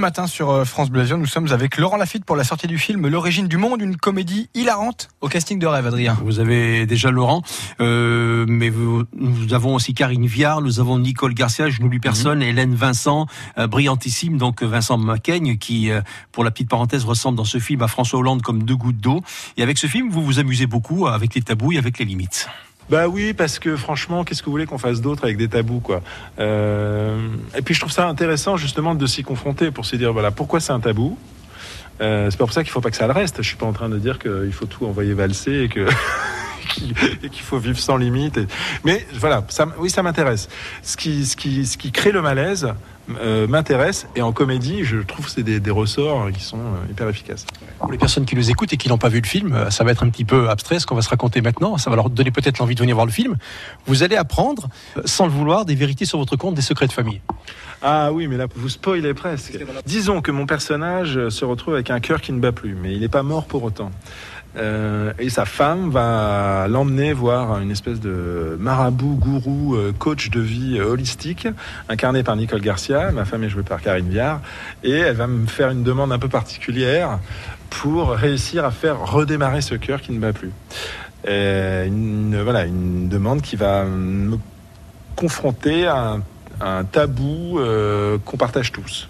matin sur euh, France Bleu nous sommes avec Laurent Lafitte pour la sortie du film L'origine du monde, une comédie hilarante au casting de rêve, Adrien. Vous avez déjà Laurent, euh, mais vous, nous avons aussi Karine Viard, nous avons Nicole Garcia, je n'oublie mhm. personne, Hélène Vincent, euh, brillantissime, donc Vincent Macaigne, qui, euh, pour la petite parenthèse, ressemble dans ce film à François Hollande comme deux gouttes d'eau. Et avec ce film, vous vous amusez beaucoup avec les tabous et avec les limites. Bah oui, parce que franchement, qu'est-ce que vous voulez qu'on fasse d'autre avec des tabous, quoi euh, Et puis je trouve ça intéressant justement de s'y confronter pour se dire voilà pourquoi c'est un tabou? Euh, c'est pas pour ça qu'il faut pas que ça le reste. Je suis pas en train de dire qu'il faut tout envoyer valser et que qu'il faut vivre sans limite. Mais voilà, ça, oui, ça m'intéresse. Ce qui, ce, qui, ce qui crée le malaise m'intéresse. Et en comédie, je trouve que c'est des, des, ressorts qui sont euh, hyper efficaces. Pour les personnes qui nous écoutent et qui n'ont pas vu le film, euh, ça va être un petit peu abstrait ce qu'on va se raconter maintenant. Ça va leur donner peut-être l'envie de venir voir le film. Vous allez apprendre, sans le vouloir, des vérités sur votre compte, des secrets de famille. Ah oui, mais là, vous spoilez presque. Disons que mon personnage se retrouve avec un cœur qui ne bat plus, mais il n'est pas mort pour autant. Euh, et sa femme va l'emmener voir une espèce de marabout, gourou, euh, coach de vie euh, holistique, incarné par Nicole Garcia. Ma femme est jouée par Karine Viard. Et elle va me faire une demande un peu particulière pour réussir à faire redémarrer ce cœur qui ne bat plus. une, voilà, une demande qui va me confronter à un, tabou qu'on partage tous.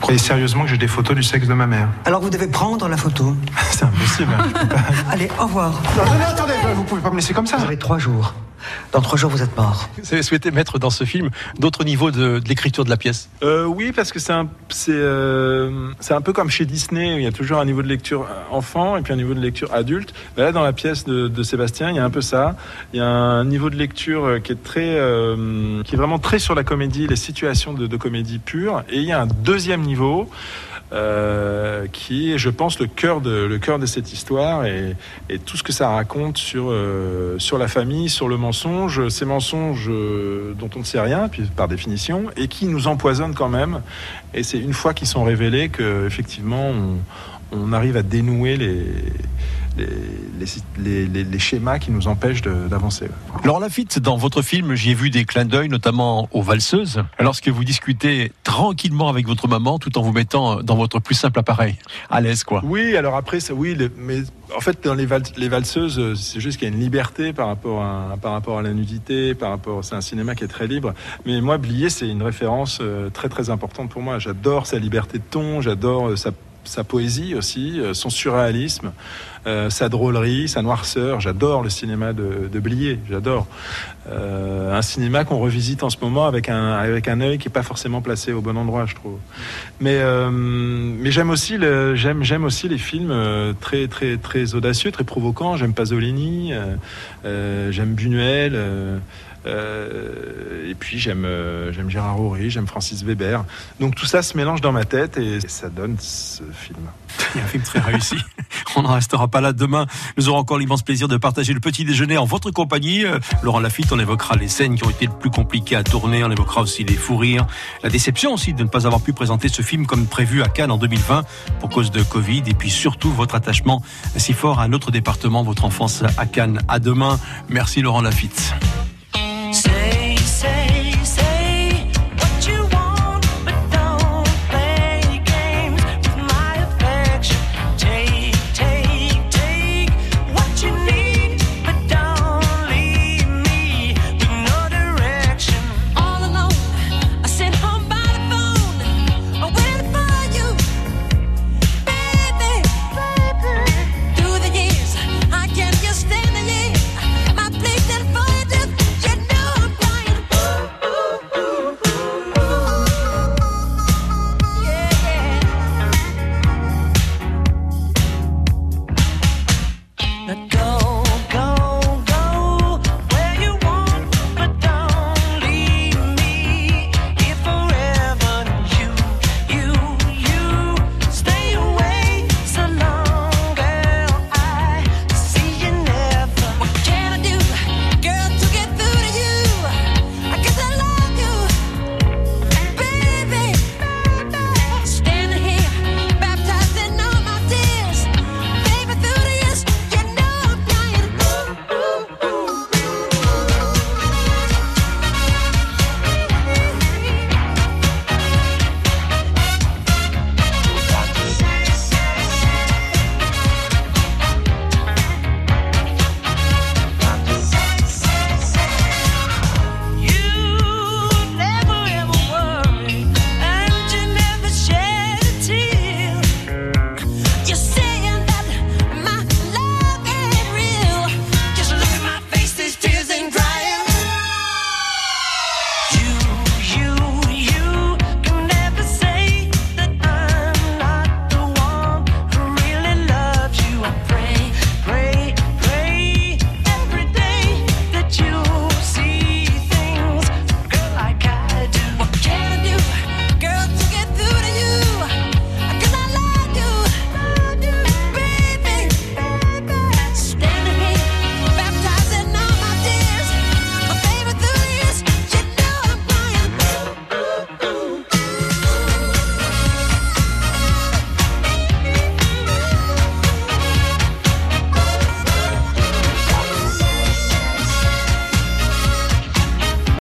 Croyez sérieusement que j'ai des photos du sexe de ma mère? Alors vous devez prendre la photo. C'est impossible. Hein, Allez, au revoir. Non, non, attendez, vous pouvez pas me laisser comme ça. Vous avez trois jours. Dans trois jours, vous êtes mort. Vous avez souhaité mettre dans ce film d'autres niveaux de, l'écriture de la pièce euh, Oui, parce que c'est un, c'est, euh, c'est un peu comme chez Disney, il y a toujours un niveau de lecture enfant et puis un niveau de lecture adulte. Ben là, dans la pièce de, de, Sébastien, il y a un peu ça. Il y a un niveau de lecture euh, qui est très, euh, qui est vraiment très sur la comédie, les situations de, de comédie pure. Et il y a un deuxième niveau euh, qui est, je pense, le cœur de, le cœur de cette histoire et, et tout ce que ça raconte sur, euh, sur la famille, sur le ces mensonges euh, dont on ne sait rien, puis par définition, et qui nous empoisonnent quand même. Et c'est une fois qu'ils sont révélés que effectivement on arrive à dénouer les les, les, schémas qui nous empêchent d'avancer. Laurent Lafitte, dans votre film, j'y ai vu des clins d'œil, notamment aux valseuses, lorsque vous discutez tranquillement avec votre maman tout en vous mettant dans votre plus simple appareil. À l'aise, quoi. Oui, alors après, oui, mais en fait, dans les, les valseuses, c'est juste qu'il y a une liberté par rapport à, par rapport à la nudité, par rapport, c'est un cinéma qui est très libre. Mais moi, Blier, c'est une référence euh, très très importante pour moi. J'adore sa liberté de ton, j'adore euh, sa sa poésie aussi, euh, son surréalisme, euh, sa drôlerie, sa noirceur. J'adore le cinéma de, de Blier, j'adore. Euh, un cinéma qu'on revisite en ce moment avec un, avec un œil qui n'est pas forcément placé au bon endroit, je trouve. Mais, mais j'aime aussi, le, aussi les films très, très, très audacieux, très provocants. J'aime Pasolini, j'aime Buñuel. Euh, et puis j'aime euh, j'aime Gérard Horry, j'aime Francis Weber. Donc tout ça se mélange dans ma tête et ça donne ce film. un film très réussi. On n'en restera pas là demain. Nous aurons encore l'immense plaisir de partager le petit déjeuner en votre compagnie. Euh, Laurent Lafitte, on évoquera les scènes qui ont été le plus compliquées à tourner. On évoquera aussi les fous rires. La déception aussi de ne pas avoir pu présenter ce film comme prévu à Cannes en 2020 pour cause de Covid. Et puis surtout votre attachement si fort à notre département, votre enfance à Cannes. À demain. Merci Laurent Lafitte.